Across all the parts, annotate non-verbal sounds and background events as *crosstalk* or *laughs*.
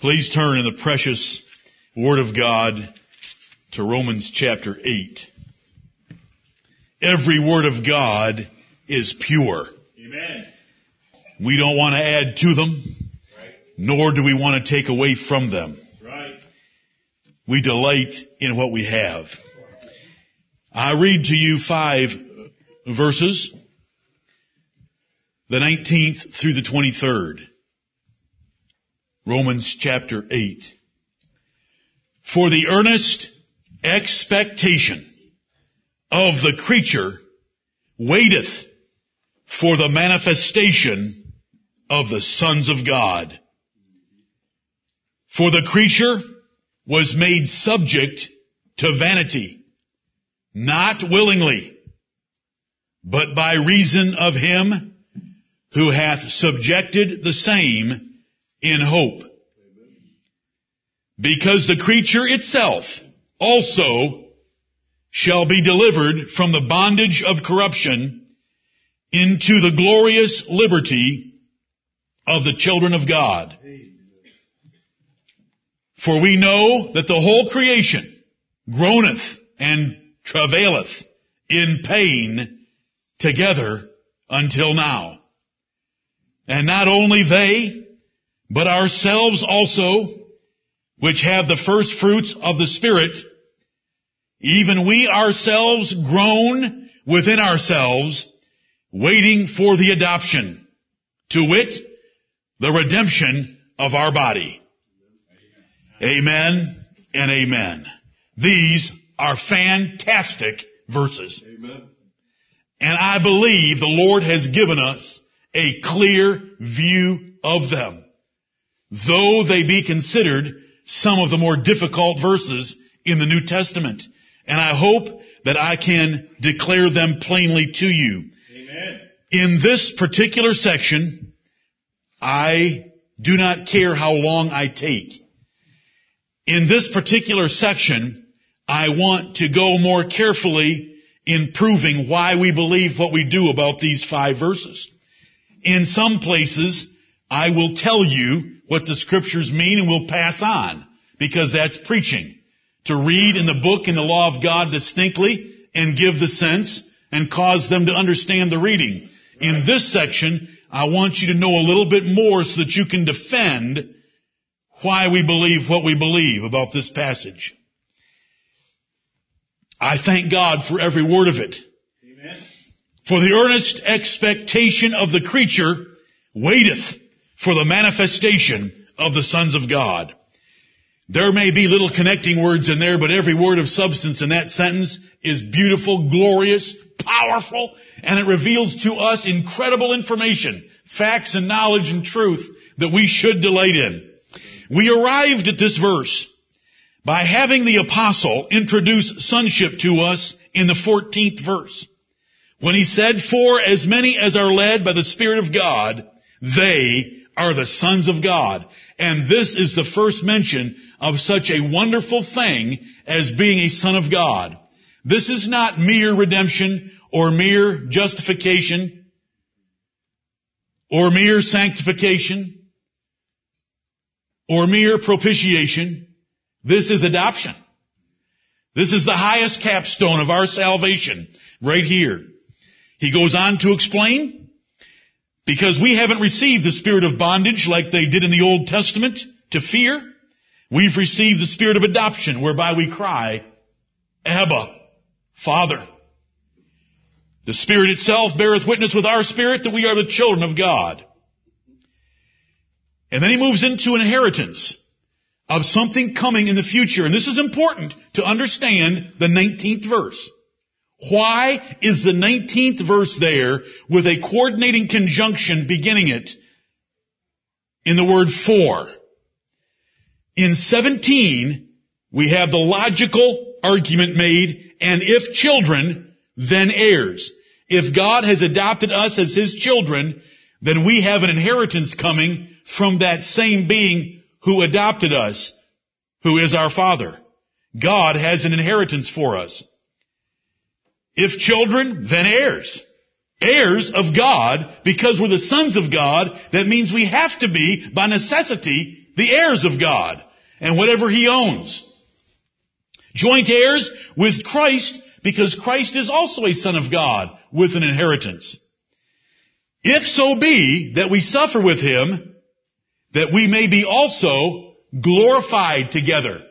Please turn in the precious Word of God to Romans chapter 8. Every Word of God is pure. Amen. We don't want to add to them, Right. nor do we want to take away from them. Right. We delight in what we have. I read to you five verses, the 19th through the 23rd. Romans chapter 8. For the earnest expectation of the creature waiteth for the manifestation of the sons of God. For the creature was made subject to vanity, not willingly, but by reason of him who hath subjected the same in hope. Because the creature itself also shall be delivered from the bondage of corruption into the glorious liberty of the children of God. For we know that the whole creation groaneth and travaileth in pain together until now. And not only they, but ourselves also, which have the first fruits of the Spirit, even we ourselves groan within ourselves, waiting for the adoption, to wit, the redemption of our body. Amen and amen. These are fantastic verses. Amen. And I believe the Lord has given us a clear view of them. Though they be considered some of the more difficult verses in the New Testament. And I hope that I can declare them plainly to you. Amen. In this particular section, I do not care how long I take. In this particular section, I want to go more carefully in proving why we believe what we do about these five verses. In some places, I will tell you what the scriptures mean and we'll pass on because that's preaching. To read in the book and the law of God distinctly and give the sense and cause them to understand the reading. In this section, I want you to know a little bit more so that you can defend why we believe what we believe about this passage. I thank God for every word of it. Amen. For the earnest expectation of the creature waiteth for the manifestation of the sons of God. There may be little connecting words in there, but every word of substance in that sentence is beautiful, glorious, powerful, and it reveals to us incredible information, facts and knowledge and truth that we should delight in. We arrived at this verse by having the apostle introduce sonship to us in the 14th verse. When he said, for as many as are led by the Spirit of God, they are the sons of God. And this is the first mention of such a wonderful thing as being a son of God. This is not mere redemption or mere justification or mere sanctification or mere propitiation. This is adoption. This is the highest capstone of our salvation right here. He goes on to explain, because we haven't received the spirit of bondage like they did in the Old Testament to fear, we've received the spirit of adoption whereby we cry, Abba, Father. The Spirit itself beareth witness with our spirit that we are the children of God. And then he moves into an inheritance of something coming in the future. And this is important to understand the 19th verse. Why is the 19th verse there with a coordinating conjunction beginning it in the word for? In 17, we have the logical argument made, and if children, then heirs. If God has adopted us as His children, then we have an inheritance coming from that same being who adopted us, who is our Father. God has an inheritance for us. If children, then heirs. Heirs of God, because we're the sons of God, that means we have to be, by necessity, the heirs of God and whatever he owns. Joint heirs with Christ because Christ is also a son of God with an inheritance. If so be that we suffer with him, that we may be also glorified together.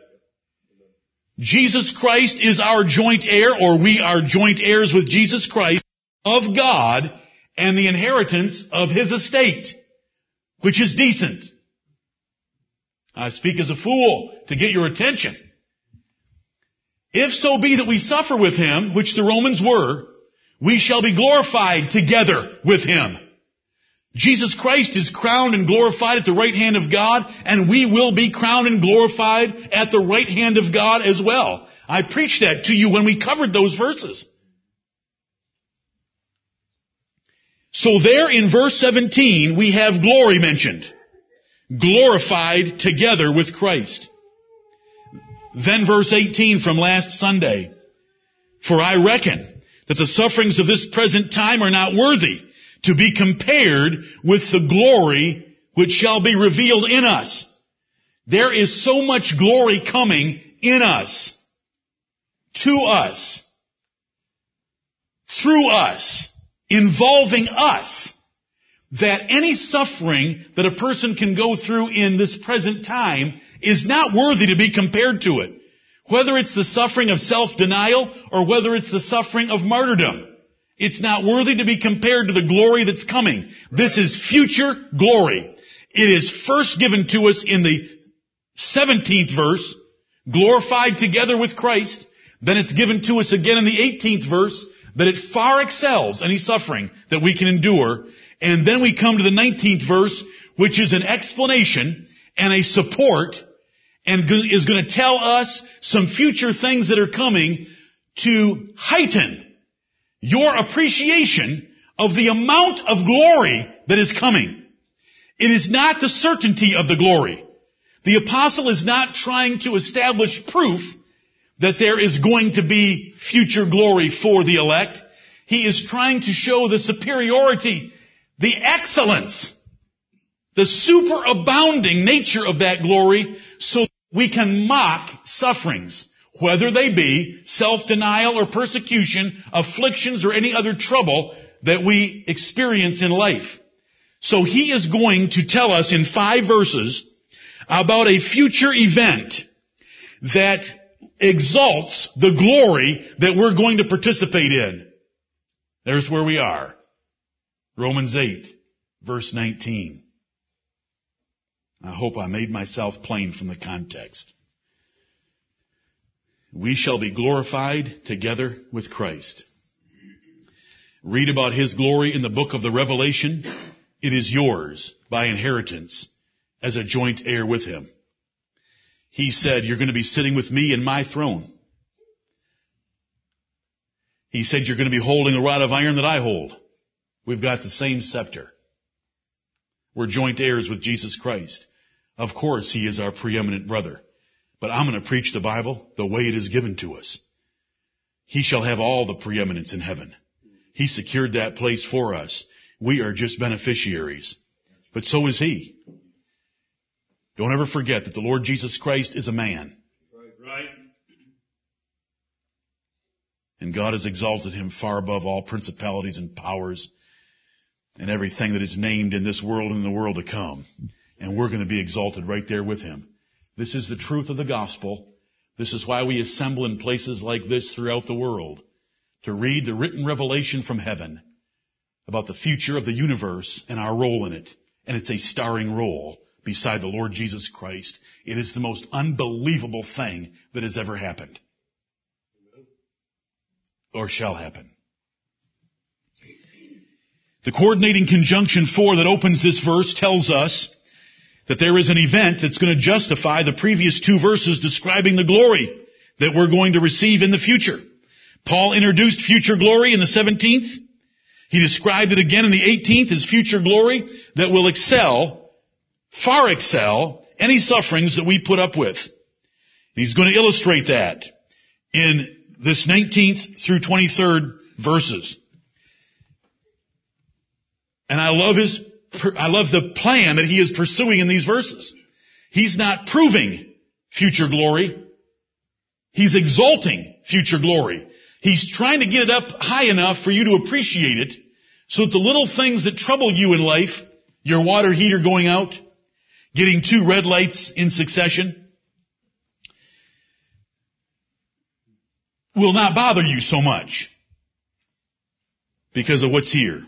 Jesus Christ is our joint heir, or we are joint heirs with Jesus Christ of God and the inheritance of his estate, which is decent. I speak as a fool to get your attention. If so be that we suffer with him, which the Romans were, we shall be glorified together with him. Jesus Christ is crowned and glorified at the right hand of God, and we will be crowned and glorified at the right hand of God as well. I preached that to you when we covered those verses. So there in verse 17, we have glory mentioned. Glorified together with Christ. Then verse 18 from last Sunday. For I reckon that the sufferings of this present time are not worthy to be compared with the glory which shall be revealed in us. There is so much glory coming in us, to us, through us, involving us, that any suffering that a person can go through in this present time is not worthy to be compared to it. Whether it's the suffering of self-denial or whether it's the suffering of martyrdom. It's not worthy to be compared to the glory that's coming. This is future glory. It is first given to us in the 17th verse, glorified together with Christ. Then it's given to us again in the 18th verse, that it far excels any suffering that we can endure. And then we come to the 19th verse, which is an explanation and a support and is going to tell us some future things that are coming to heighten your appreciation of the amount of glory that is coming. It is not the certainty of the glory. The apostle is not trying to establish proof that there is going to be future glory for the elect. He is trying to show the superiority, the excellence, the superabounding nature of that glory so that we can mock sufferings whether they be self-denial or persecution, afflictions or any other trouble that we experience in life. So he is going to tell us in five verses about a future event that exalts the glory that we're going to participate in. There's where we are. Romans 8, verse 19. I hope I made myself plain from the context we shall be glorified together with Christ. Read about His glory in the book of the Revelation. It is yours by inheritance as a joint heir with Him. He said, you're going to be sitting with me in my throne. He said, you're going to be holding a rod of iron that I hold. We've got the same scepter. We're joint heirs with Jesus Christ. Of course, He is our preeminent brother. But I'm going to preach the Bible the way it is given to us. He shall have all the preeminence in heaven. He secured that place for us. We are just beneficiaries. But so is He. Don't ever forget that the Lord Jesus Christ is a man. Right. And God has exalted Him far above all principalities and powers and everything that is named in this world and in the world to come. And we're going to be exalted right there with Him. This is the truth of the gospel. This is why we assemble in places like this throughout the world to read the written revelation from heaven about the future of the universe and our role in it. And it's a starring role beside the Lord Jesus Christ. It is the most unbelievable thing that has ever happened. Or shall happen. The coordinating conjunction for that opens this verse tells us that there is an event that's going to justify the previous two verses describing the glory that we're going to receive in the future. Paul introduced future glory in the 17th. He described it again in the 18th as future glory that will excel, far excel, any sufferings that we put up with. He's going to illustrate that in this 19th through 23rd verses. And I love his I love the plan that he is pursuing in these verses. He's not proving future glory. He's exalting future glory. He's trying to get it up high enough for you to appreciate it so that the little things that trouble you in life, your water heater going out, getting two red lights in succession, will not bother you so much because of what's here.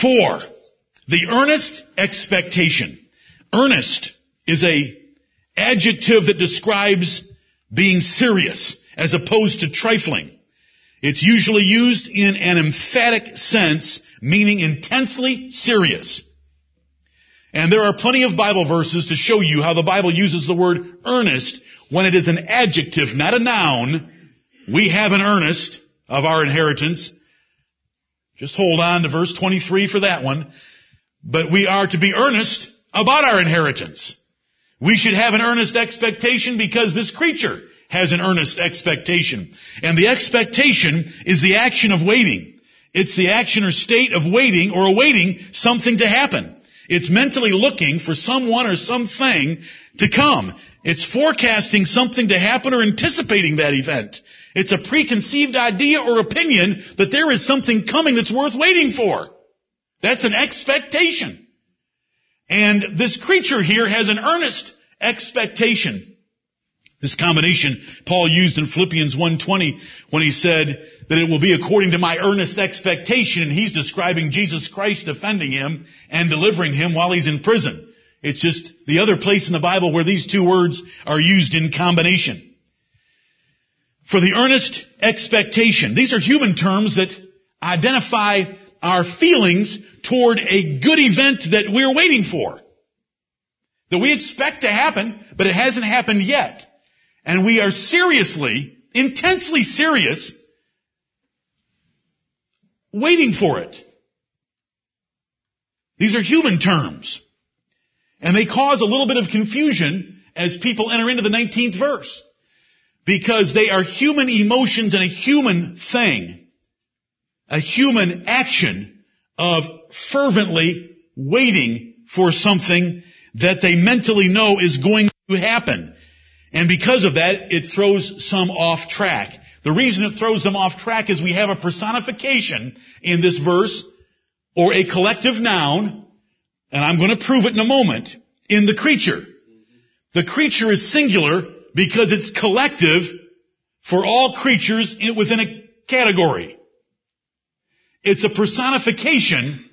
For, the earnest expectation. Earnest is a adjective that describes being serious as opposed to trifling. It's usually used in an emphatic sense, meaning intensely serious. And there are plenty of Bible verses to show you how the Bible uses the word earnest when it is an adjective, not a noun. We have an earnest of our inheritance. Just hold on to verse 23 for that one. But we are to be earnest about our inheritance. We should have an earnest expectation because this creature has an earnest expectation. And the expectation is the action of waiting. It's the action or state of waiting or awaiting something to happen. It's mentally looking for someone or something to come. It's forecasting something to happen or anticipating that event. It's a preconceived idea or opinion that there is something coming that's worth waiting for. That's an expectation. And this creature here has an earnest expectation. This combination Paul used in Philippians 1.20 when he said that it will be according to my earnest expectation and he's describing Jesus Christ defending him and delivering him while he's in prison. It's just the other place in the Bible where these two words are used in combination. For the earnest expectation. These are human terms that identify our feelings toward a good event that we're waiting for. That we expect to happen, but it hasn't happened yet. And we are seriously, intensely serious, waiting for it. These are human terms. And they cause a little bit of confusion as people enter into the 19th verse. Because they are human emotions and a human thing. A human action of fervently waiting for something that they mentally know is going to happen. And because of that, it throws some off track. The reason it throws them off track is we have a personification in this verse, or a collective noun, and I'm going to prove it in a moment, in the creature. The creature is singular because it's collective for all creatures within a category. It's a personification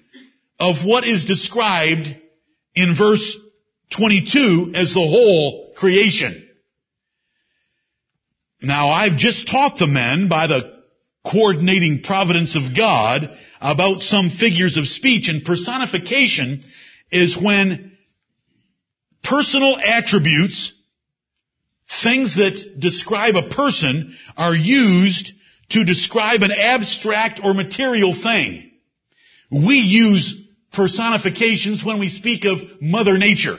of what is described in verse 22 as the whole creation. Now I've just taught the men by the coordinating providence of God about some figures of speech and personification is when personal attributes, things that describe a person are used to describe an abstract or material thing. We use personifications when we speak of Mother Nature.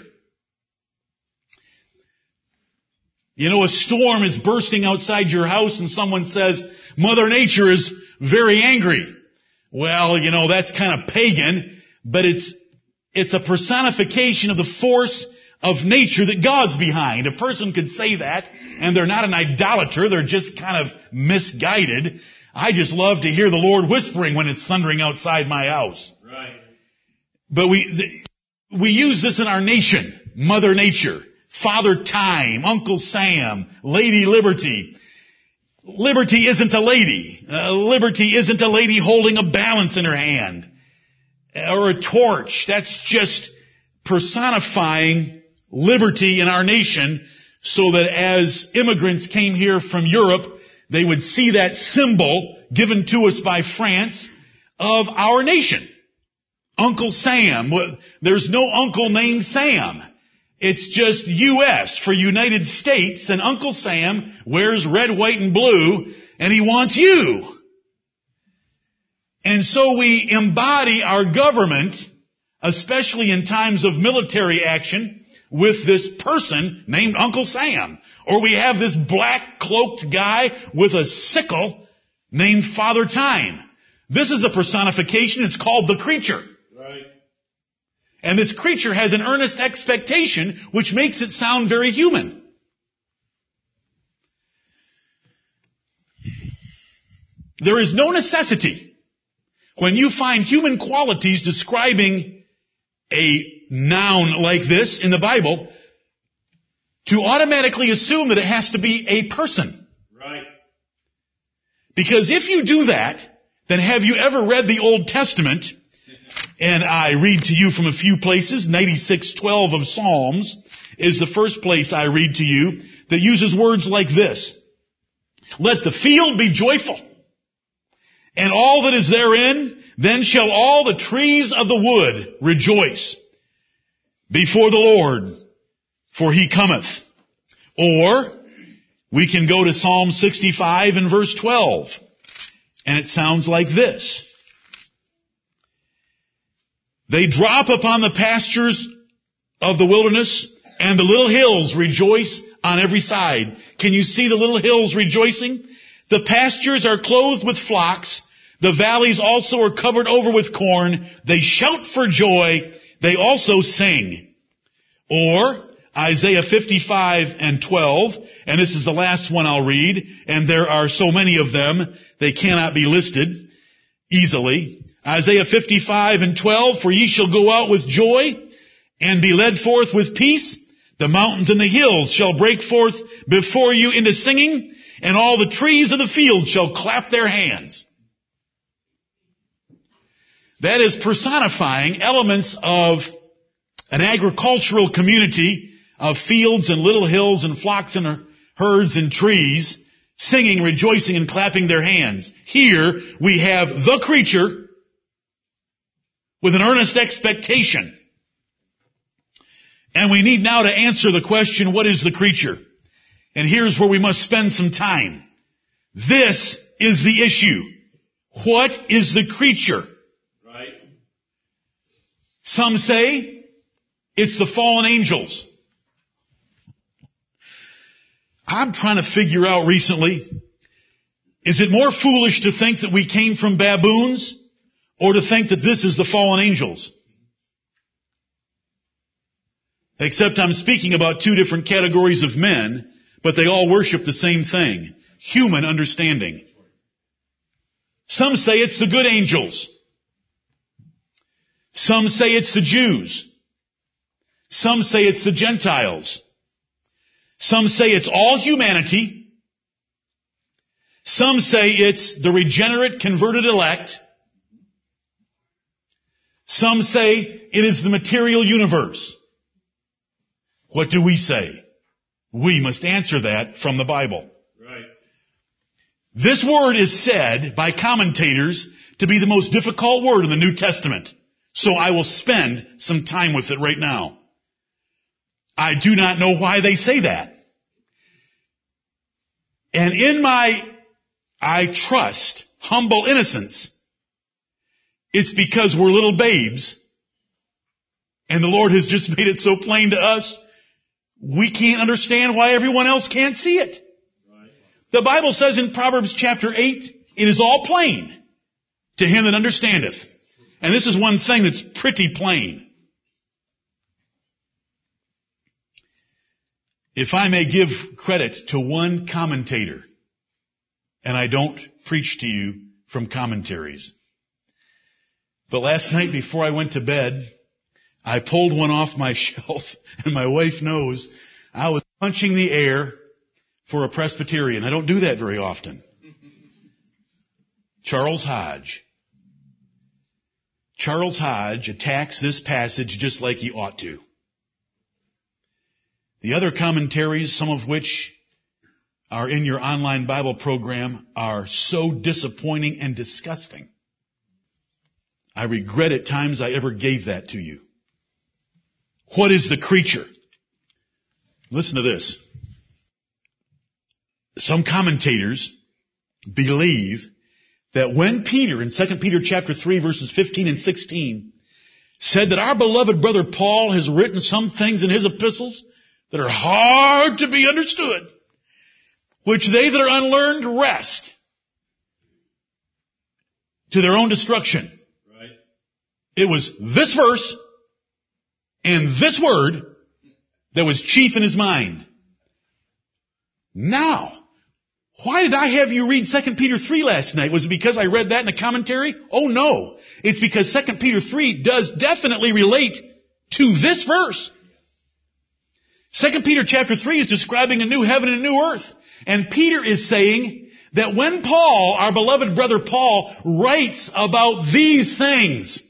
You know, a storm is bursting outside your house and someone says, Mother Nature is very angry. Well, you know, that's kind of pagan, but it's, it's a personification of the force of nature that God's behind. A person could say that, and they're not an idolater, they're just kind of misguided. I just love to hear the Lord whispering when it's thundering outside my house. Right. But we, we use this in our nation, Mother Nature. Father Time, Uncle Sam, Lady Liberty. Liberty isn't a lady. Uh, liberty isn't a lady holding a balance in her hand. Or a torch. That's just personifying liberty in our nation so that as immigrants came here from Europe, they would see that symbol given to us by France of our nation. Uncle Sam. There's no uncle named Sam. It's just U.S. for United States and Uncle Sam wears red, white, and blue and he wants you. And so we embody our government, especially in times of military action, with this person named Uncle Sam. Or we have this black cloaked guy with a sickle named Father Time. This is a personification. It's called the creature. Right. And this creature has an earnest expectation, which makes it sound very human. There is no necessity when you find human qualities describing a noun like this in the Bible to automatically assume that it has to be a person. Right. Because if you do that, then have you ever read the Old Testament? And I read to you from a few places, 9612 of Psalms is the first place I read to you that uses words like this. Let the field be joyful and all that is therein, then shall all the trees of the wood rejoice before the Lord, for he cometh. Or, we can go to Psalm 65 and verse 12, and it sounds like this. They drop upon the pastures of the wilderness, and the little hills rejoice on every side. Can you see the little hills rejoicing? The pastures are clothed with flocks, the valleys also are covered over with corn. They shout for joy. They also sing. Or, Isaiah 55 and 12, and this is the last one I'll read, and there are so many of them, they cannot be listed easily. Isaiah 55 and 12, for ye shall go out with joy and be led forth with peace. The mountains and the hills shall break forth before you into singing, and all the trees of the field shall clap their hands. That is personifying elements of an agricultural community of fields and little hills and flocks and herds and trees singing, rejoicing, and clapping their hands. Here we have the creature with an earnest expectation. And we need now to answer the question, what is the creature? And here's where we must spend some time. This is the issue. What is the creature? Some say it's the fallen angels. I'm trying to figure out recently, is it more foolish to think that we came from baboons or to think that this is the fallen angels? Except I'm speaking about two different categories of men, but they all worship the same thing. Human understanding. Some say it's the good angels. Some say it's the Jews. Some say it's the Gentiles. Some say it's all humanity. Some say it's the regenerate converted elect. Some say it is the material universe. What do we say? We must answer that from the Bible. Right. This word is said by commentators to be the most difficult word in the New Testament. So I will spend some time with it right now. I do not know why they say that. And in my, I trust, humble innocence, it's because we're little babes and the Lord has just *laughs* made it so plain to us, we can't understand why everyone else can't see it. The Bible says in Proverbs chapter 8, it is all plain to him that understandeth. And this is one thing that's pretty plain. If I may give credit to one commentator, and I don't preach to you from commentaries, but last night before I went to bed, I pulled one off my *laughs* shelf, and my wife knows I was punching the air for a Presbyterian. I don't do that very often. Charles Hodge. Charles Hodge attacks this passage just like he ought to. The other commentaries, some of which are in your online Bible program, are so disappointing and disgusting. I regret at times I ever gave that to you. What is the creature? Listen to this. Some commentators believe that when Peter in 2 Peter chapter 3 verses 15 and 16 said that our beloved brother Paul has written some things in his epistles that are hard to be understood, which they that are unlearned wrest to their own destruction. Right. It was this verse and this word that was chief in his mind. Now, why did I have you read 2 Peter 3 last night? Was it because I read that in a commentary? Oh no. It's because 2 Peter 3 does definitely relate to this verse. 2 Peter chapter 3 is describing a new heaven and a new earth. And Peter is saying that when Paul, our beloved brother Paul, writes about these things,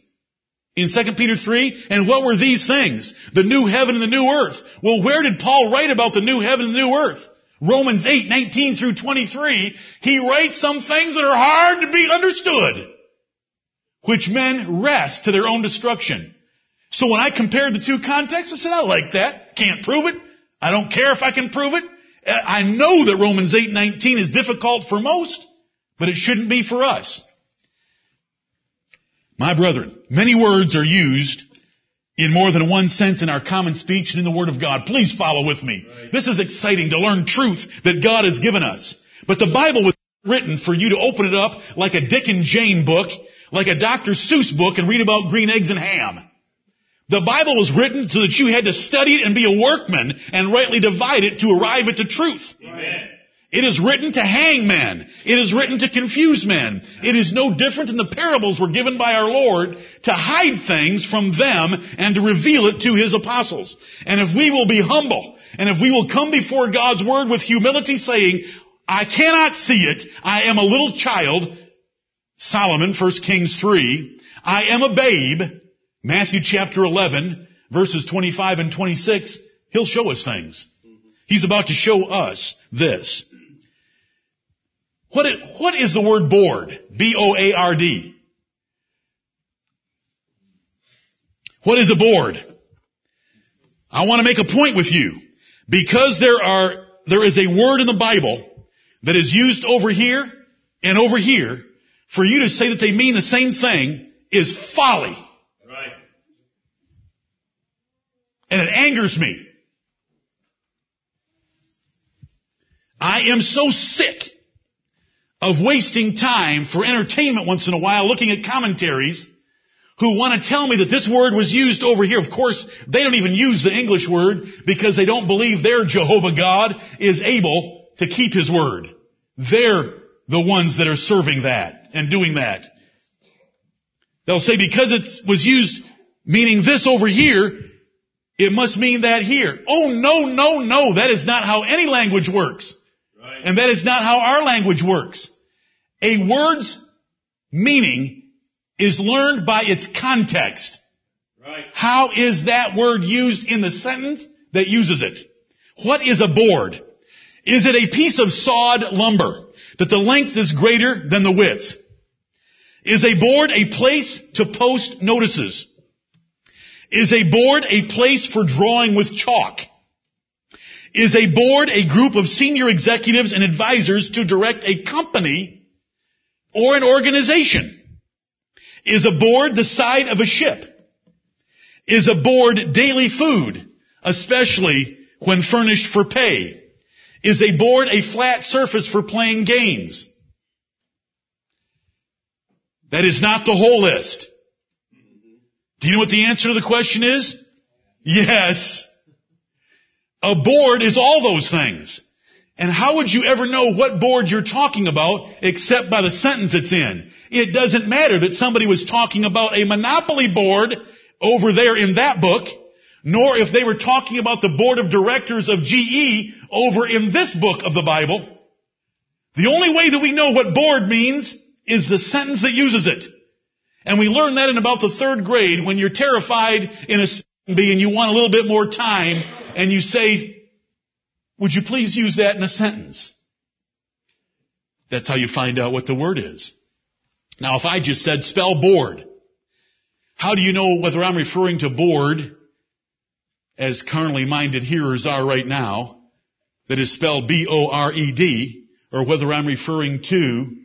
in 2 Peter 3, and what were these things? The new heaven and the new earth. Well, where did Paul write about the new heaven and the new earth? Romans 8, 19 through 23, he writes some things that are hard to be understood, which men wrest to their own destruction. So when I compared the two contexts, I said, I like that. Can't prove it. I don't care if I can prove it. I know that Romans 8, 19 is difficult for most, but it shouldn't be for us. My brethren, many words are used in more than one sense in our common speech and in the Word of God. Please follow with me. Right. This is exciting to learn truth that God has given us. But the Bible was written for you to open it up like a Dick and Jane book, like a Dr. Seuss book and read about green eggs and ham. The Bible was written so that you had to study it and be a workman and rightly divide it to arrive at the truth. Amen. It is written to hang men. It is written to confuse men. It is no different than the parables were given by our Lord to hide things from them and to reveal it to His apostles. And if we will be humble, and if we will come before God's Word with humility saying, I cannot see it, I am a little child, Solomon, 1 Kings 3, I am a babe, Matthew chapter 11, verses 25 and 26, He'll show us things. He's about to show us this. What is, what is the word board? B-O-A-R-D. What is a board? I want to make a point with you. Because there are, there is a word in the Bible that is used over here and over here, for you to say that they mean the same thing is folly. Right. And it angers me. I am so sick of wasting time for entertainment once in a while looking at commentaries who want to tell me that this word was used over here. Of course, they don't even use the English word because they don't believe their Jehovah God is able to keep his word. They're the ones that are serving that and doing that. They'll say because it was used meaning this over here, it must mean that here. Oh no, no, no, that is not how any language works. And that is not how our language works. A word's meaning is learned by its context. Right. How is that word used in the sentence that uses it? What is a board? Is it a piece of sawed lumber that the length is greater than the width? Is a board a place to post notices? Is a board a place for drawing with chalk? Is a board a group of senior executives and advisors to direct a company or an organization? Is a board the side of a ship? Is a board daily food, especially when furnished for pay? Is a board a flat surface for playing games? That is not the whole list. Do you know what the answer to the question is? Yes. A board is all those things. And how would you ever know what board you're talking about except by the sentence it's in? It doesn't matter that somebody was talking about a monopoly board over there in that book, nor if they were talking about the board of directors of GE over in this book of the Bible. The only way that we know what board means is the sentence that uses it. And we learn that in about the third grade when you're terrified in a and you want a little bit more time and you say, would you please use that in a sentence? That's how you find out what the word is. Now if I just said spell board, how do you know whether I'm referring to board as carnally minded hearers are right now, that is spelled B-O-R-E-D, or whether I'm referring to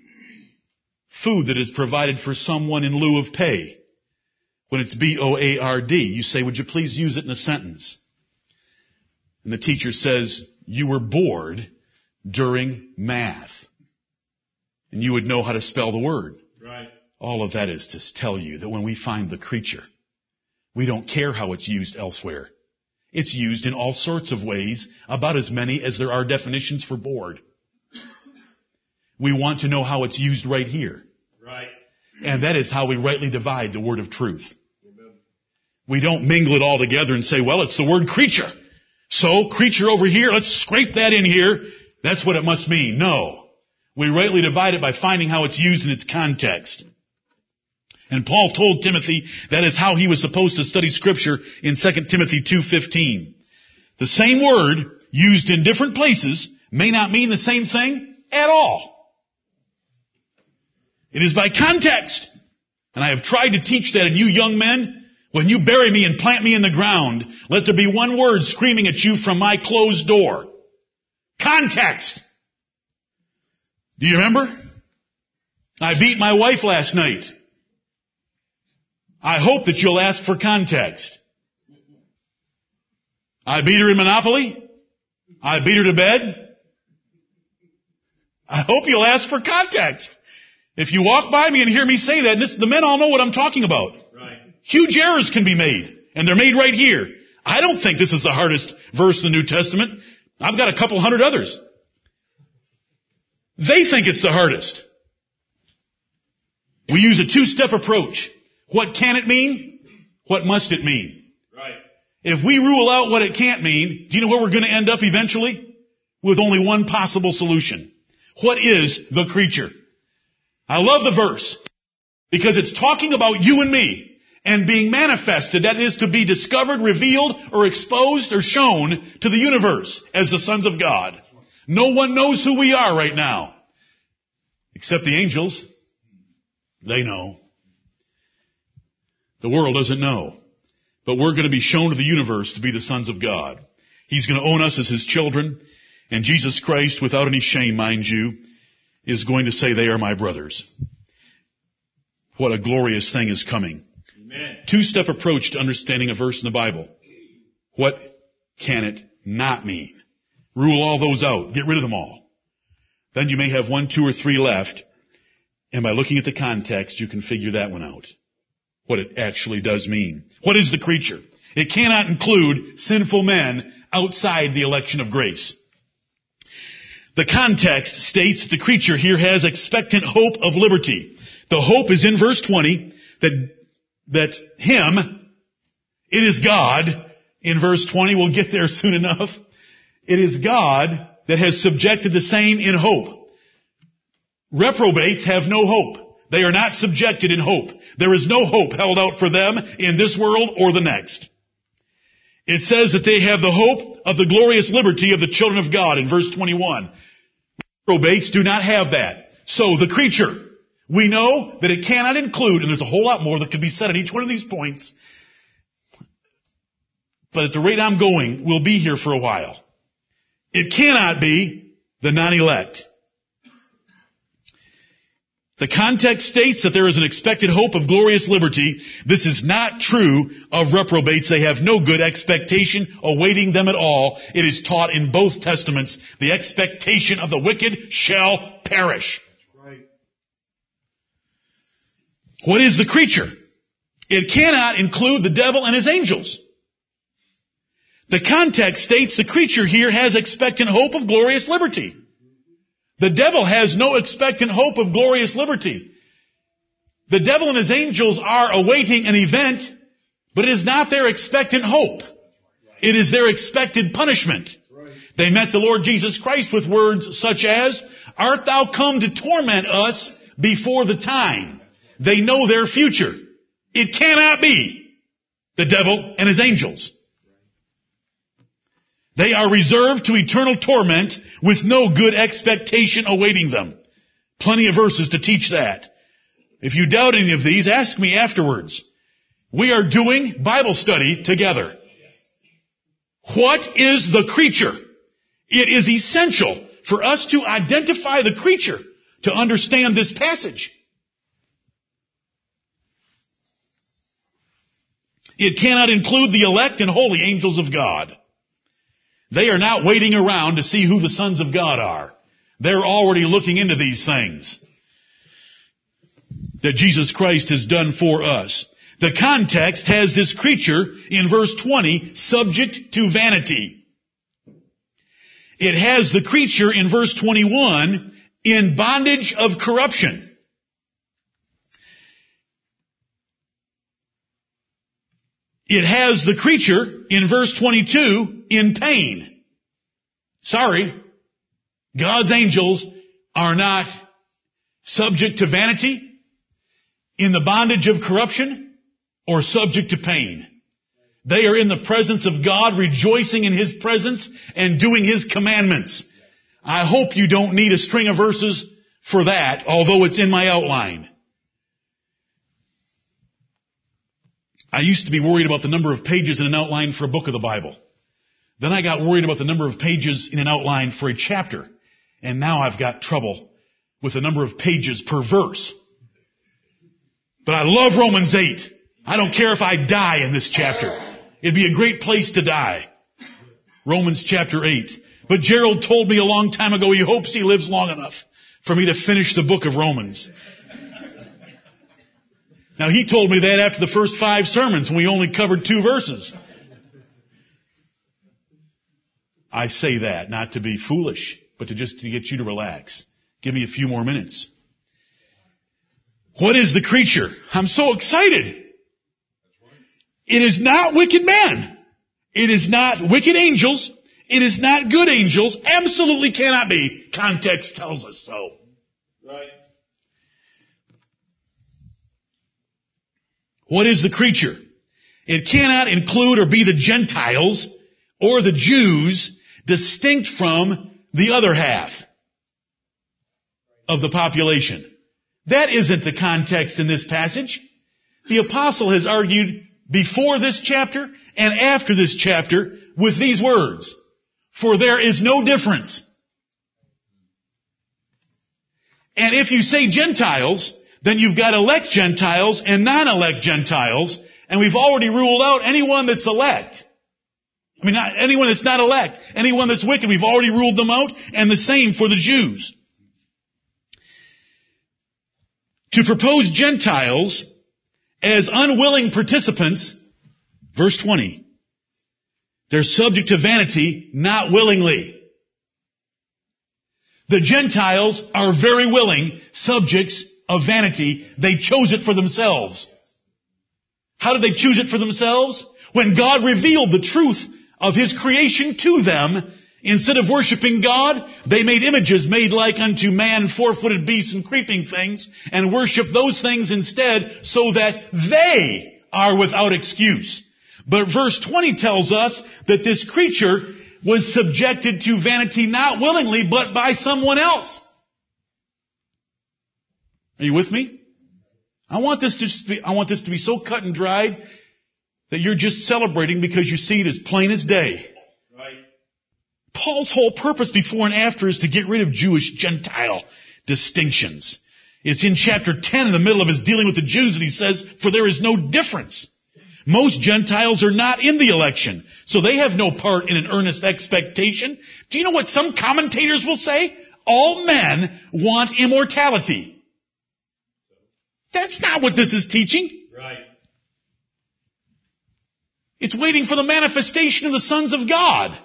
food that is provided for someone in lieu of pay. When it's B-O-A-R-D, you say, would you please use it in a sentence? And the teacher says, you were bored during math. And you would know how to spell the word. Right. All of that is to tell you that when we find the creature, We don't care how it's used elsewhere. It's used in all sorts of ways, about as many as there are definitions for bored. We want to know how it's used right here. Right. And that is how we rightly divide the word of truth. Amen. We don't mingle it all together and say, well, it's the word creature. So, creature over here, let's scrape that in here. That's what it must mean. No. We rightly divide it by finding how it's used in its context. And Paul told Timothy that is how he was supposed to study scripture in 2 Timothy 2.15. The same word used in different places may not mean the same thing at all. It is by context. And I have tried to teach that in you young men, when you bury me and plant me in the ground, let there be one word screaming at you from my closed door. Context. Do you remember? I beat my wife last night. I hope that you'll ask for context. I beat her in Monopoly. I beat her to bed. I hope you'll ask for context. If you walk by me and hear me say that, this, the men all know what I'm talking about. Huge errors can be made, and they're made right here. I don't think this is the hardest verse in the New Testament. I've got a couple hundred others. They think it's the hardest. We use a two-step approach. What can it mean? What must it mean? Right. If we rule out what it can't mean, do you know where we're going to end up eventually? With only one possible solution. What is the creature? I love the verse because it's talking about you and me and being manifested, that is to be discovered, revealed, or exposed or shown to the universe as the sons of God. No one knows who we are right now. Except the angels. They know. The world doesn't know. But we're going to be shown to the universe to be the sons of God. He's going to own us as His children. And Jesus Christ, without any shame, mind you, is going to say, they are my brothers. What a glorious thing is coming. Two-step approach to understanding a verse in the Bible. What can it not mean? Rule all those out. Get rid of them all. Then you may have one, two, or three left. And by looking at the context, you can figure that one out. What it actually does mean. What is the creature? It cannot include sinful men outside the election of grace. The context states that the creature here has expectant hope of liberty. The hope is in verse 20 that, that him, it is God, in verse 20, we'll get there *laughs* soon enough. It is God that has subjected the same in hope. Reprobates have no hope. They are not subjected in hope. There is no hope held out for them in this world or the next. It says that they have the hope of the glorious liberty of the children of God in verse 21. Reprobates do not have that. So the creature, we know that it cannot include, and there's a whole lot more that could be said at each one of these points, but at the rate I'm going, we'll be here for a while. It cannot be the non-elect. The context states that there is an expected hope of glorious liberty. This is not true of reprobates. They have no good expectation awaiting them at all. It is taught in both testaments. The expectation of the wicked shall perish. Right. What is the creature? It cannot include the devil and his angels. The context states the creature here has expectant hope of glorious liberty. The devil has no expectant hope of glorious liberty. The devil and his angels are awaiting an event, but it is not their expectant hope. It is their expected punishment. They met the Lord Jesus Christ with words such as, Art thou come to torment us before the time? They know their future. It cannot be the devil and his angels. They are reserved to eternal torment with no good expectation awaiting them. Plenty of verses to teach that. If you doubt any of these, ask me afterwards. We are doing Bible study together. What is the creature? It is essential for us to identify the creature to understand this passage. It cannot include the elect and holy angels of God. They are not waiting around to see who the sons of God are. They're already looking into these things that Jesus Christ has done for us. The context has this creature in verse 20 subject to vanity. It has the creature in verse 21 in bondage of corruption. It has the creature in verse 22 in pain. Sorry. God's angels are not subject to vanity, in the bondage of corruption, or subject to pain. They are in the presence of God, rejoicing in His presence and doing His commandments. I hope you don't need a string of verses for that, although it's in my outline. I used to be worried about the number of pages in an outline for a book of the Bible. Then I got worried about the number of pages in an outline for a chapter. And now I've got trouble with the number of pages per verse. But I love Romans 8. I don't care if I die in this chapter. It'd be a great place to die. Romans chapter 8. But Gerald told me a long time ago he hopes he lives long enough for me to finish the book of Romans. Now he told me that after the first five sermons we only covered two verses. I say that not to be foolish, but to just to get you to relax. Give me a few more minutes. What is the creature? I'm so excited. It is not wicked men. It is not wicked angels. It is not good angels. Absolutely cannot be. Context tells us so. Right. What is the creature? It cannot include or be the Gentiles or the Jews distinct from the other half of the population. That isn't the context in this passage. The apostle has argued before this chapter and after this chapter with these words. For there is no difference. And if you say Gentiles, then you've got elect Gentiles and non-elect Gentiles, and we've already ruled out anyone that's elect. I mean, not, anyone that's not elect, anyone that's wicked, we've already ruled them out, and the same for the Jews. To propose Gentiles as unwilling participants, verse 20, they're subject to vanity, not willingly. The Gentiles are very willing subjects of vanity. They chose it for themselves. How did they choose it for themselves? When God revealed the truth of His creation to them, instead of worshiping God, they made images made like unto man, four-footed beasts and creeping things, and worship those things instead so that they are without excuse. But verse 20 tells us that this creature was subjected to vanity not willingly, but by someone else. Are you with me? I want this to be, I want this to be so cut and dried that you're just celebrating because you see it as plain as day. Right. Paul's whole purpose before and after is to get rid of Jewish Gentile distinctions. It's in chapter 10 in the middle of his dealing with the Jews and he says, for there is no difference. Most Gentiles are not in the election, so they have no part in an earnest expectation. Do you know what some commentators will say? All men want immortality. That's not what this is teaching. Right. It's waiting for the manifestation of the sons of God.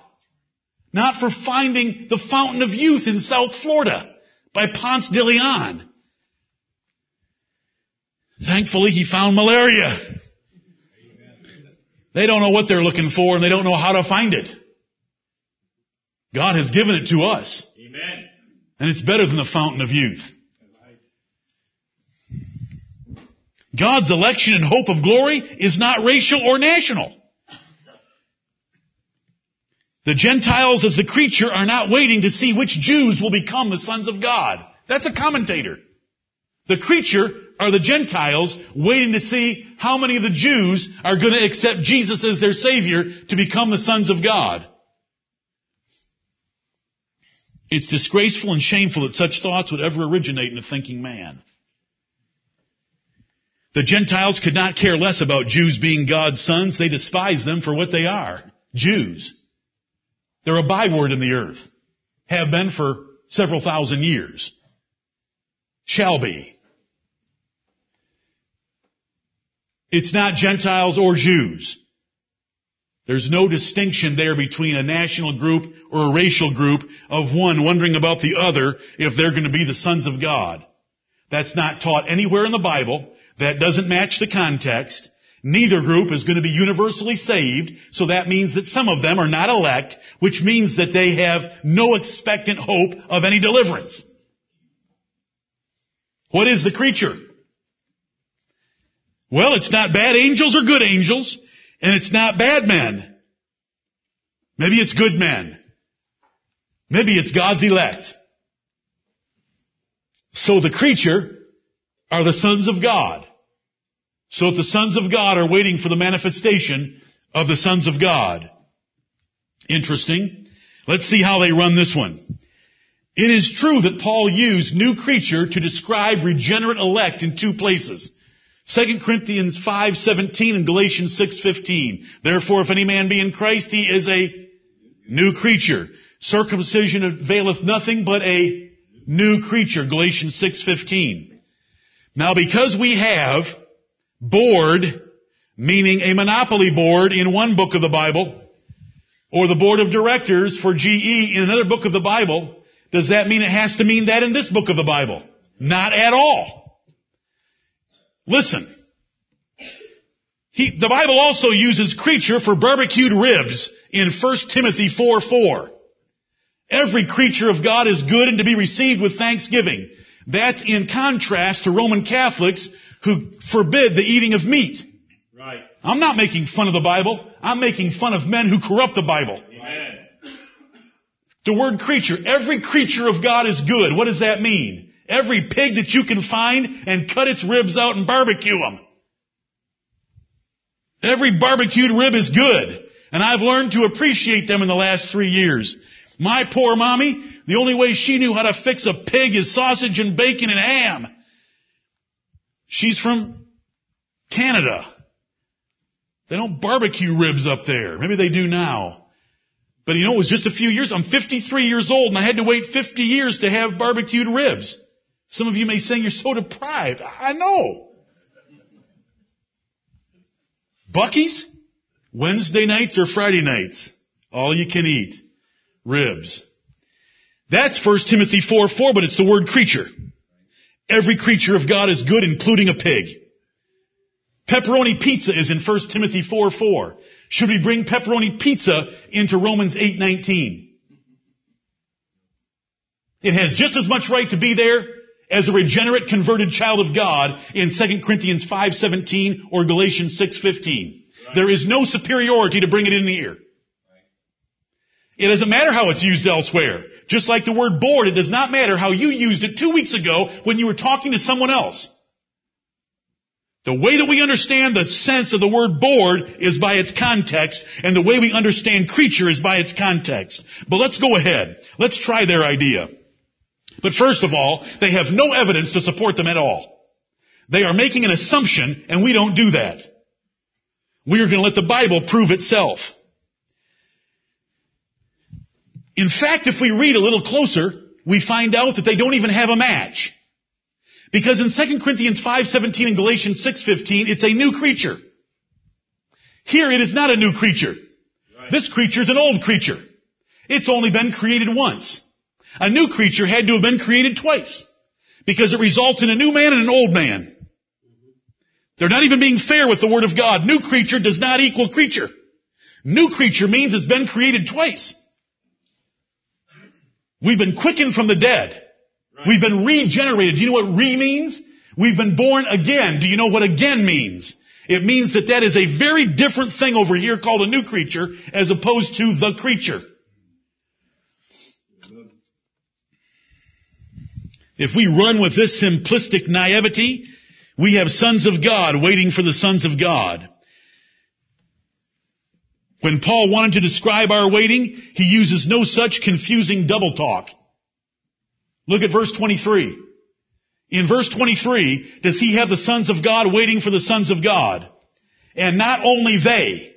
Not for finding the fountain of youth in South Florida by Ponce de Leon. Thankfully, he found malaria. They don't know what they're looking for and they don't know how to find it. God has given it to us. Amen. And it's better than the fountain of youth. God's election and hope of glory is not racial or national. The Gentiles as the creature are not waiting to see which Jews will become the sons of God. That's a commentator. The creature are the Gentiles waiting to see how many of the Jews are going to accept Jesus as their Savior to become the sons of God. It's disgraceful and shameful that such thoughts would ever originate in a thinking man. The Gentiles could not care less about Jews being God's sons. They despise them for what they are. Jews. They're a byword in the earth. Have been for several thousand years. Shall be. It's not Gentiles or Jews. There's no distinction there between a national group or a racial group of one wondering about the other if they're going to be the sons of God. That's not taught anywhere in the Bible. That doesn't match the context. Neither group is going to be universally saved, so that means that some of them are not elect, which means that they have no expectant hope of any deliverance. What is the creature? Well, it's not bad angels or good angels, and it's not bad men. Maybe it's good men. Maybe it's God's elect. So the creature are the sons of God. So if the sons of God are waiting for the manifestation of the sons of God. Interesting. Let's see how they run this one. It is true that Paul used new creature to describe regenerate elect in two places. 2 Corinthians 5:17 and Galatians 6:15. Therefore if any man be in Christ he is a new creature. Circumcision availeth nothing but a new creature. Galatians 6:15. Now because we have board, meaning a monopoly board in one book of the Bible, or the board of directors for GE in another book of the Bible, does that mean it has to mean that in this book of the Bible? Not at all. Listen. He, the Bible also uses creature for barbecued ribs in 1 Timothy 4 4. Every creature of God is good and to be received with thanksgiving. That's in contrast to Roman Catholics who forbid the eating of meat. Right. I'm not making fun of the Bible. I'm making fun of men who corrupt the Bible. Amen. The word creature, every creature of God is good. What does that mean? Every pig that you can find and cut its ribs out and barbecue them. Every barbecued rib is good. And I've learned to appreciate them in the last three years. My poor mommy, the only way she knew how to fix a pig is sausage and bacon and ham. She's from Canada. They don't barbecue ribs up there. Maybe they do now. But you know, it was just a few years. I'm 53 years old and I had to wait 50 years to have barbecued ribs. Some of you may say you're so deprived. I know. Bucky's? Wednesday nights or Friday nights? All you can eat. Ribs. That's 1 Timothy 4 4, but it's the word creature. Every creature of God is good, including a pig. Pepperoni pizza is in 1 Timothy 4 4. Should we bring pepperoni pizza into Romans 8 19? It has just as much right to be there as a regenerate converted child of God in 2 Corinthians 5:17 or Galatians 6:15. There is no superiority to bring it in here. It doesn't matter how it's used elsewhere. Just like the word board, it does not matter how you used it two weeks ago when you were talking to someone else. The way that we understand the sense of the word board is by its context, and the way we understand creature is by its context. But let's go ahead. Let's try their idea. But first of all, they have no evidence to support them at all. They are making an assumption, and we don't do that. We are going to let the Bible prove itself. In fact, if we read a little closer, we find out that they don't even have a match. Because in 2 Corinthians 5:17 and Galatians 6:15, it's a new creature. Here it is not a new creature. Right. This creature is an old creature. It's only been created once. A new creature had to have been created twice. Because it results in a new man and an old man. They're not even being fair with the Word of God. New creature does not equal creature. New creature means it's been created twice. We've been quickened from the dead. Right. We've been regenerated. Do you know what re means? We've been born again. Do you know what again means? It means that that is a very different thing over here called a new creature as opposed to the creature. If we run with this simplistic naivety, we have sons of God waiting for the sons of God. When Paul wanted to describe our waiting, he uses no such confusing double talk. Look at verse 23. In verse 23, does he have the sons of God waiting for the sons of God? And not only they.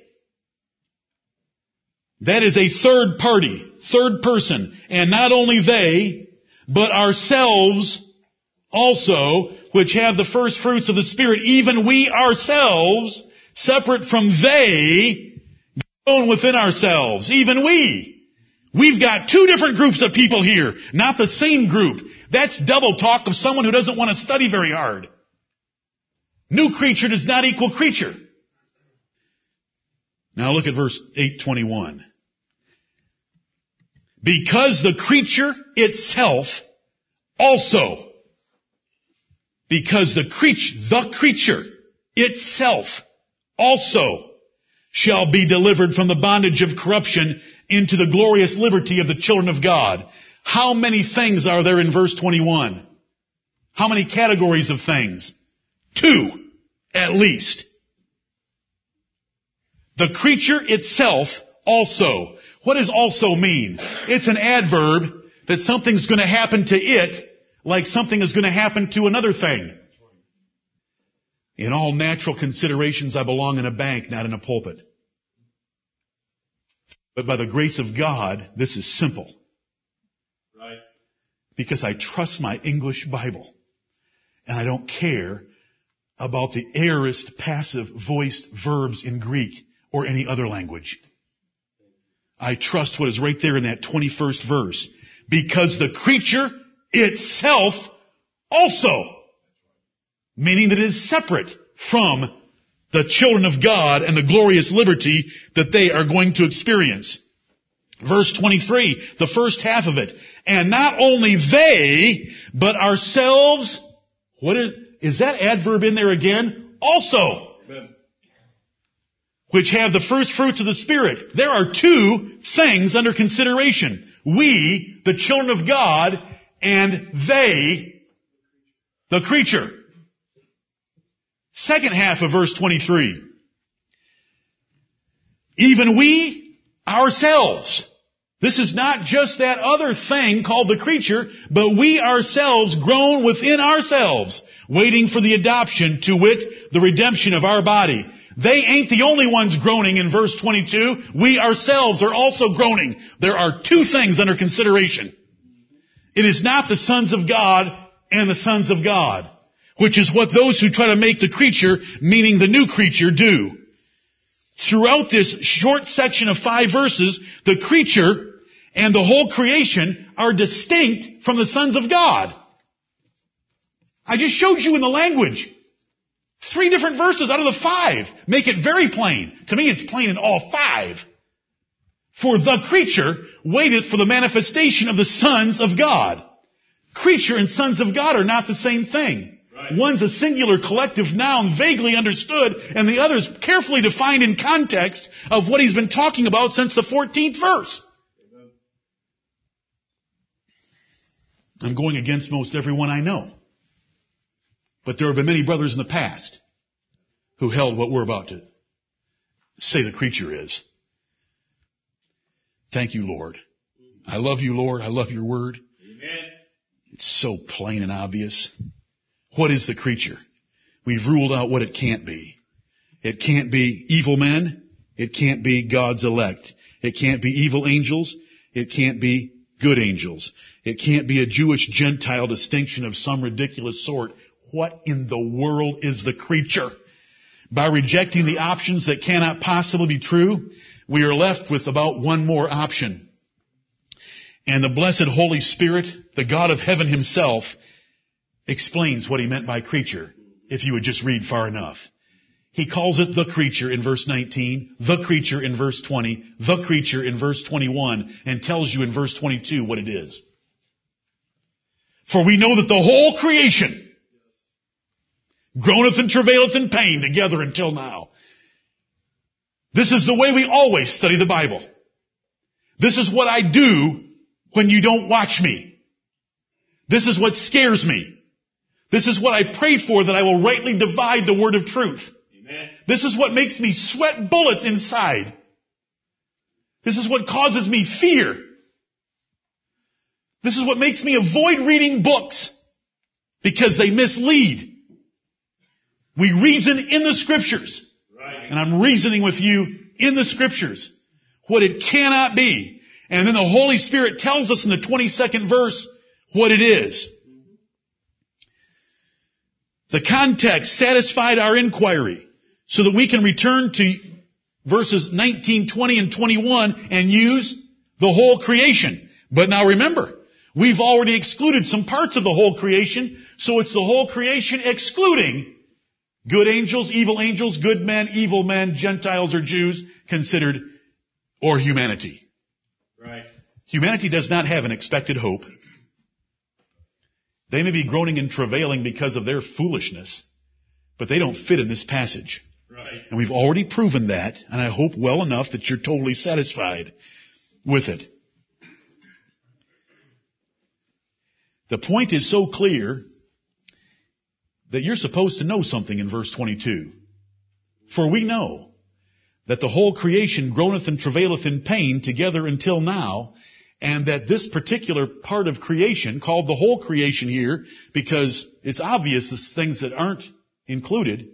That is a third party, third person. And not only they, but ourselves also, which have the first fruits of the Spirit, even we ourselves, separate from they, within ourselves, even we. We've got two different groups of people here, not the same group. That's double talk of someone who doesn't want to study very hard. New creature does not equal creature. Now look at verse 821. Because the creature itself also, because the creature, the creature itself also shall be delivered from the bondage of corruption into the glorious liberty of the children of God. How many things are there in verse 21? How many categories of things? Two, at least. The creature itself also. What does also mean? It's an adverb that something's going to happen to it like something is going to happen to another thing. In all natural considerations, I belong in a bank, not in a pulpit. But by the grace of God, this is simple. Right. Because I trust my English Bible. And I don't care about the aorist passive voiced verbs in Greek or any other language. I trust what is right there in that 21st verse. Because the creature itself also, meaning that it is separate from the children of God and the glorious liberty that they are going to experience. Verse 23, the first half of it. And not only they, but ourselves, what is, is that adverb in there again? Also. Amen. Which have the first fruits of the Spirit. There are two things under consideration. We, the children of God, and they, the creature. Second half of verse 23. Even we ourselves. This is not just that other thing called the creature, but we ourselves groan within ourselves, waiting for the adoption to wit, the redemption of our body. They ain't the only ones groaning in verse 22. We ourselves are also groaning. There are two things under consideration. It is not the sons of God and the sons of God which is what those who try to make the creature, meaning the new creature, do. Throughout this short section of five verses, the creature and the whole creation are distinct from the sons of God. I just showed you in the language. Three different verses out of the five make it very plain. To me, it's plain in all five. For the creature waiteth for the manifestation of the sons of God. Creature and sons of God are not the same thing. One's a singular collective noun vaguely understood and the other's carefully defined in context of what he's been talking about since the 14th verse. I'm going against most everyone I know. But there have been many brothers in the past who held what we're about to say the creature is. Thank you, Lord. I love you, Lord. I love your word. Amen. It's so plain and obvious. What is the creature? We've ruled out what it can't be. It can't be evil men. It can't be God's elect. It can't be evil angels. It can't be good angels. It can't be a Jewish Gentile distinction of some ridiculous sort. What in the world is the creature? By rejecting the options that cannot possibly be true, we are left with about one more option. And the blessed Holy Spirit, the God of heaven himself, explains what he meant by creature, if you would just read far enough. He calls it the creature in verse 19, the creature in verse 20, the creature in verse 21, and tells you in verse 22 what it is. For we know that the whole creation groaneth and travaileth in pain together until now. This is the way we always study the Bible. This is what I do when you don't watch me. This is what scares me. This is what I pray for that I will rightly divide the word of truth. Amen. This is what makes me sweat bullets inside. This is what causes me fear. This is what makes me avoid reading books because they mislead. We reason in the scriptures. Right. And I'm reasoning with you in the scriptures what it cannot be. And then the Holy Spirit tells us in the 22nd verse what it is. The context satisfied our inquiry so that we can return to verses 19, 20, and 21 and use the whole creation. But now remember, we've already excluded some parts of the whole creation, so it's the whole creation excluding good angels, evil angels, good men, evil men, Gentiles or Jews considered, or humanity. Right. Humanity does not have an expected hope. They may be groaning and travailing because of their foolishness, but they don't fit in this passage. Right. And we've already proven that, and I hope well enough that you're totally satisfied with it. The point is so clear that you're supposed to know something in verse 22. For we know that the whole creation groaneth and travaileth in pain together until now, and that this particular part of creation, called the whole creation here, because it's obvious the things that aren't included,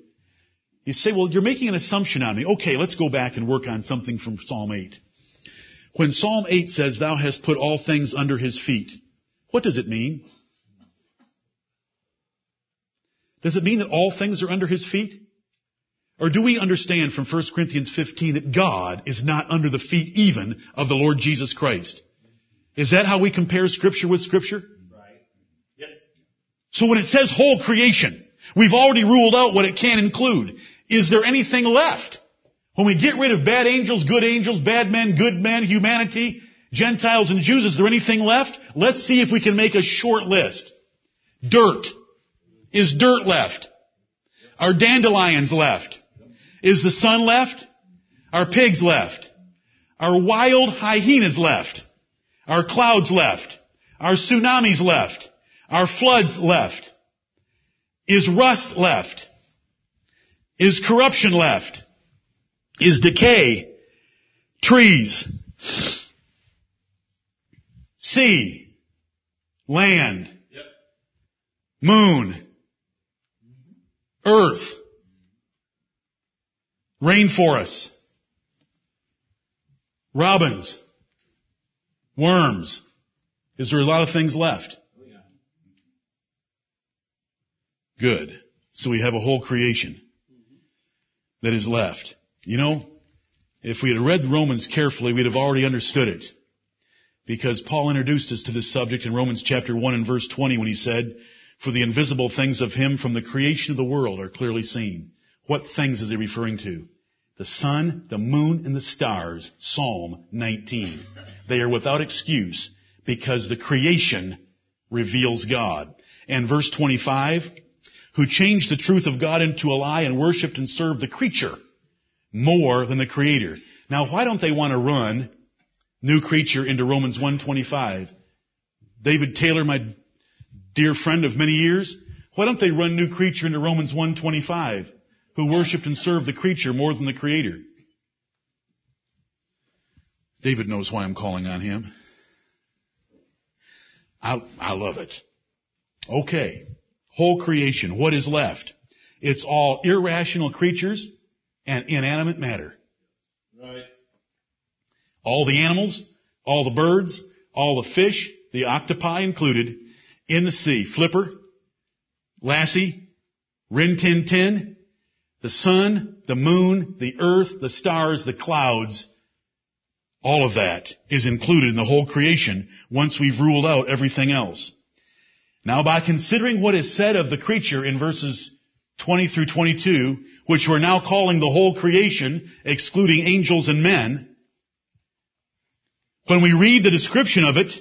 you say, well, you're making an assumption on me. Okay, let's go back and work on something from Psalm 8. When Psalm 8 says, thou hast put all things under his feet, what does it mean? Does it mean that all things are under his feet? Or do we understand from 1 Corinthians 15 that God is not under the feet even of the Lord Jesus Christ? Is that how we compare scripture with scripture? Right. Yep. So when it says whole creation, we've already ruled out what it can include. Is there anything left? When we get rid of bad angels, good angels, bad men, good men, humanity, Gentiles and Jews, is there anything left? Let's see if we can make a short list. Dirt. Is dirt left? Are dandelions left? Is the sun left? Are pigs left? Are wild hyenas left? Are clouds left? Are tsunamis left? Are floods left? Is rust left? Is corruption left? Is decay? Trees? Sea? Land? Moon? Earth? Rainforests? Robins? Worms? Is there a lot of things left? Oh yeah. Good. So we have a whole creation mm-hmm. that is left. You know, if we had read Romans carefully, we'd have already understood it. Because Paul introduced us to this subject in Romans chapter 1 and verse 20 when he said, For the invisible things of him from the creation of the world are clearly seen. What things is he referring to? The sun, the moon, and the stars. Psalm 19. They are without excuse because the creation reveals God. And verse 25, who changed the truth of God into a lie and worshiped and served the creature more than the creator. Now why don't they want to run new creature into Romans 125? David Taylor, my dear friend of many years, why don't they run new creature into Romans 125? Who worshiped and served the creature more than the creator? David knows why I'm calling on him. I, I love it. Okay. Whole creation. What is left? It's all irrational creatures and inanimate matter. Right. All the animals, all the birds, all the fish, the octopi included, in the sea. Flipper, Lassie, Rin Tin Tin, the sun, the moon, the earth, the stars, the clouds, all of that is included in the whole creation once we've ruled out everything else. Now by considering what is said of the creature in verses 20 through 22, which we're now calling the whole creation, excluding angels and men, when we read the description of it,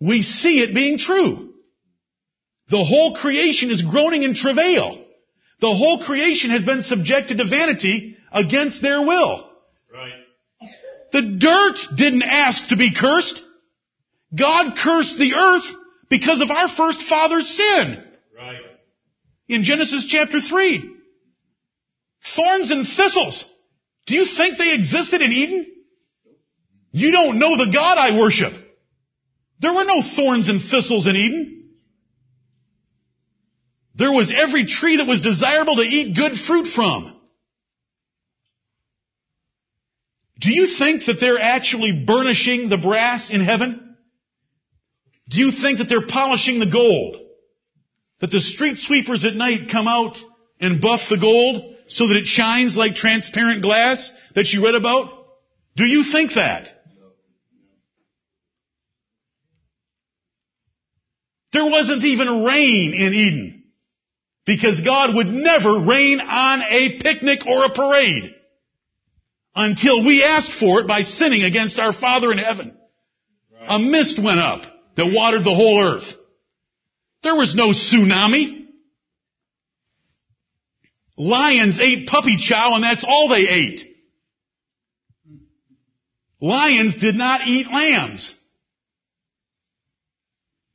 we see it being true. The whole creation is groaning in travail. The whole creation has been subjected to vanity against their will. Right. The dirt didn't ask to be cursed. God cursed the earth because of our first father's sin Right. in Genesis chapter 3. Thorns and thistles. Do you think they existed in Eden? You don't know the God I worship. There were no thorns and thistles in Eden. There was every tree that was desirable to eat good fruit from. Do you think that they're actually burnishing the brass in heaven? Do you think that they're polishing the gold? That the street sweepers at night come out and buff the gold so that it shines like transparent glass that you read about? Do you think that? There wasn't even rain in Eden because God would never rain on a picnic or a parade until we asked for it by sinning against our Father in heaven. A mist went up that watered the whole earth. There was no tsunami. Lions ate puppy chow and that's all they ate. Lions did not eat lambs.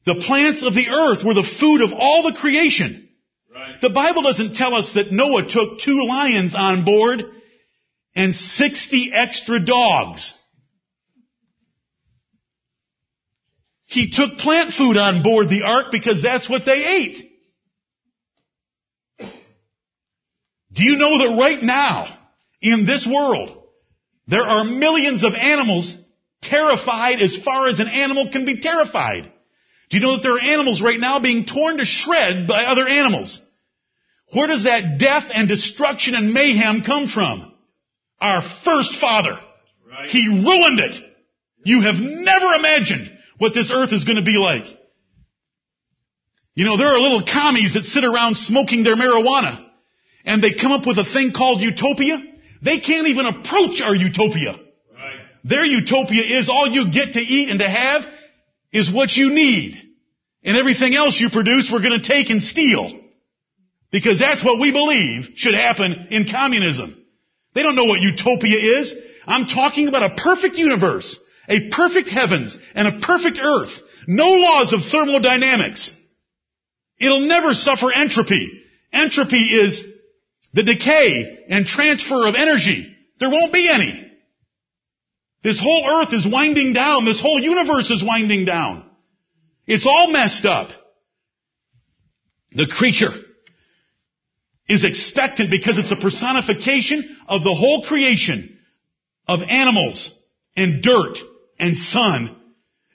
The plants of the earth were the food of all the creation. The Bible doesn't tell us that Noah took two lions on board and 60 extra dogs. He took plant food on board the ark because that's what they ate. Do you know that right now, in this world, there are millions of animals terrified as far as an animal can be terrified? Do you know that there are animals right now being torn to shreds by other animals? Where does that death and destruction and mayhem come from? Our first father. Right. He ruined it. You have never imagined what this earth is going to be like. You know, there are little commies that sit around smoking their marijuana and they come up with a thing called utopia. They can't even approach our utopia. Right. Their utopia is all you get to eat and to have is what you need. And everything else you produce we're going to take and steal. Because that's what we believe should happen in communism. They don't know what utopia is. I'm talking about a perfect universe, a perfect heavens, and a perfect earth. No laws of thermodynamics. It'll never suffer entropy. Entropy is the decay and transfer of energy. There won't be any. This whole earth is winding down. This whole universe is winding down. It's all messed up. The creature is expectant because it's a personification of the whole creation of animals and dirt and sun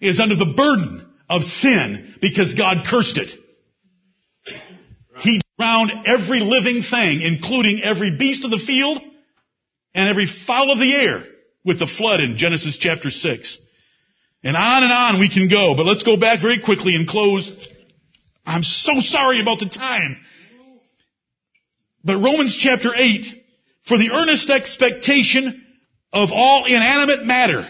is under the burden of sin because God cursed it. He drowned every living thing, including every beast of the field and every fowl of the air with the flood in Genesis chapter 6. And on and on we can go, but let's go back very quickly and close. I'm so sorry about the time. But Romans chapter 8, for the earnest expectation of all inanimate matter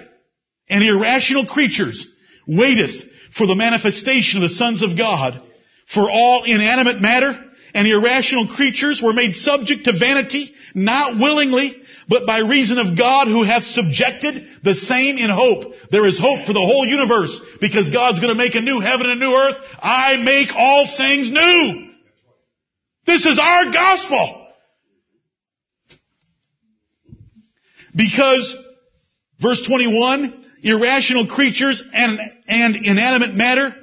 and irrational creatures waiteth for the manifestation of the sons of God. For all inanimate matter and irrational creatures were made subject to vanity, not willingly, but by reason of God who hath subjected the same in hope. There is hope for the whole universe because God's going to make a new heaven and a new earth. I make all things new. This is our gospel. Because, verse 21, irrational creatures and, and inanimate matter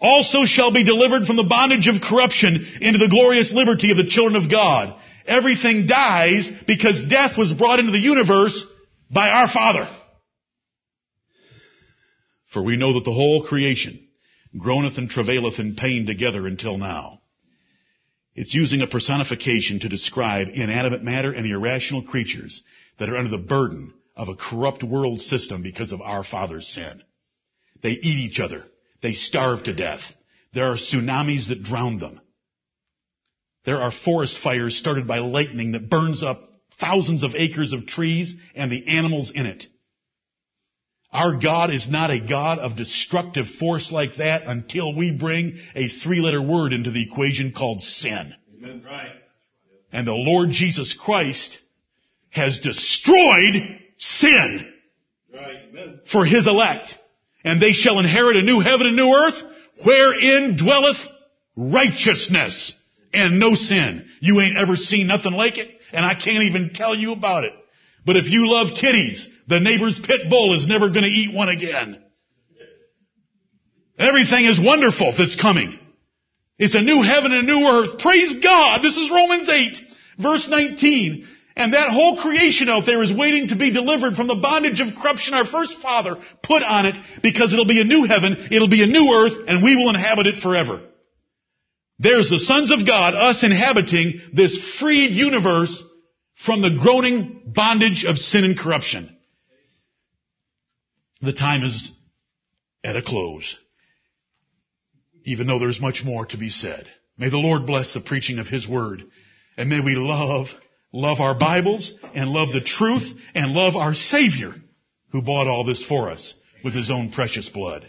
also shall be delivered from the bondage of corruption into the glorious liberty of the children of God. Everything dies because death was brought into the universe by our Father. For we know that the whole creation groaneth and travaileth in pain together until now. It's using a personification to describe inanimate matter and irrational creatures that are under the burden of a corrupt world system because of our father's sin. They eat each other. They starve to death. There are tsunamis that drown them. There are forest fires started by lightning that burns up thousands of acres of trees and the animals in it. Our God is not a God of destructive force like that until we bring a three letter word into the equation called sin. Amen. Right. And the Lord Jesus Christ has destroyed sin Right. For his elect. And they shall inherit a new heaven and new earth wherein dwelleth righteousness and no sin. You ain't ever seen nothing like it and I can't even tell you about it. But if you love kitties, the neighbor's pit bull is never going to eat one again. Everything is wonderful that's coming. It's a new heaven and a new earth. Praise God. This is Romans 8, verse 19. And that whole creation out there is waiting to be delivered from the bondage of corruption our first father put on it because it'll be a new heaven, it'll be a new earth, and we will inhabit it forever. There's the sons of God, us inhabiting this freed universe from the groaning bondage of sin and corruption. The time is at a close. Even though there's much more to be said. May the Lord bless the preaching of His Word. And may we love, love our Bibles and love the truth and love our Savior who bought all this for us with His own precious blood.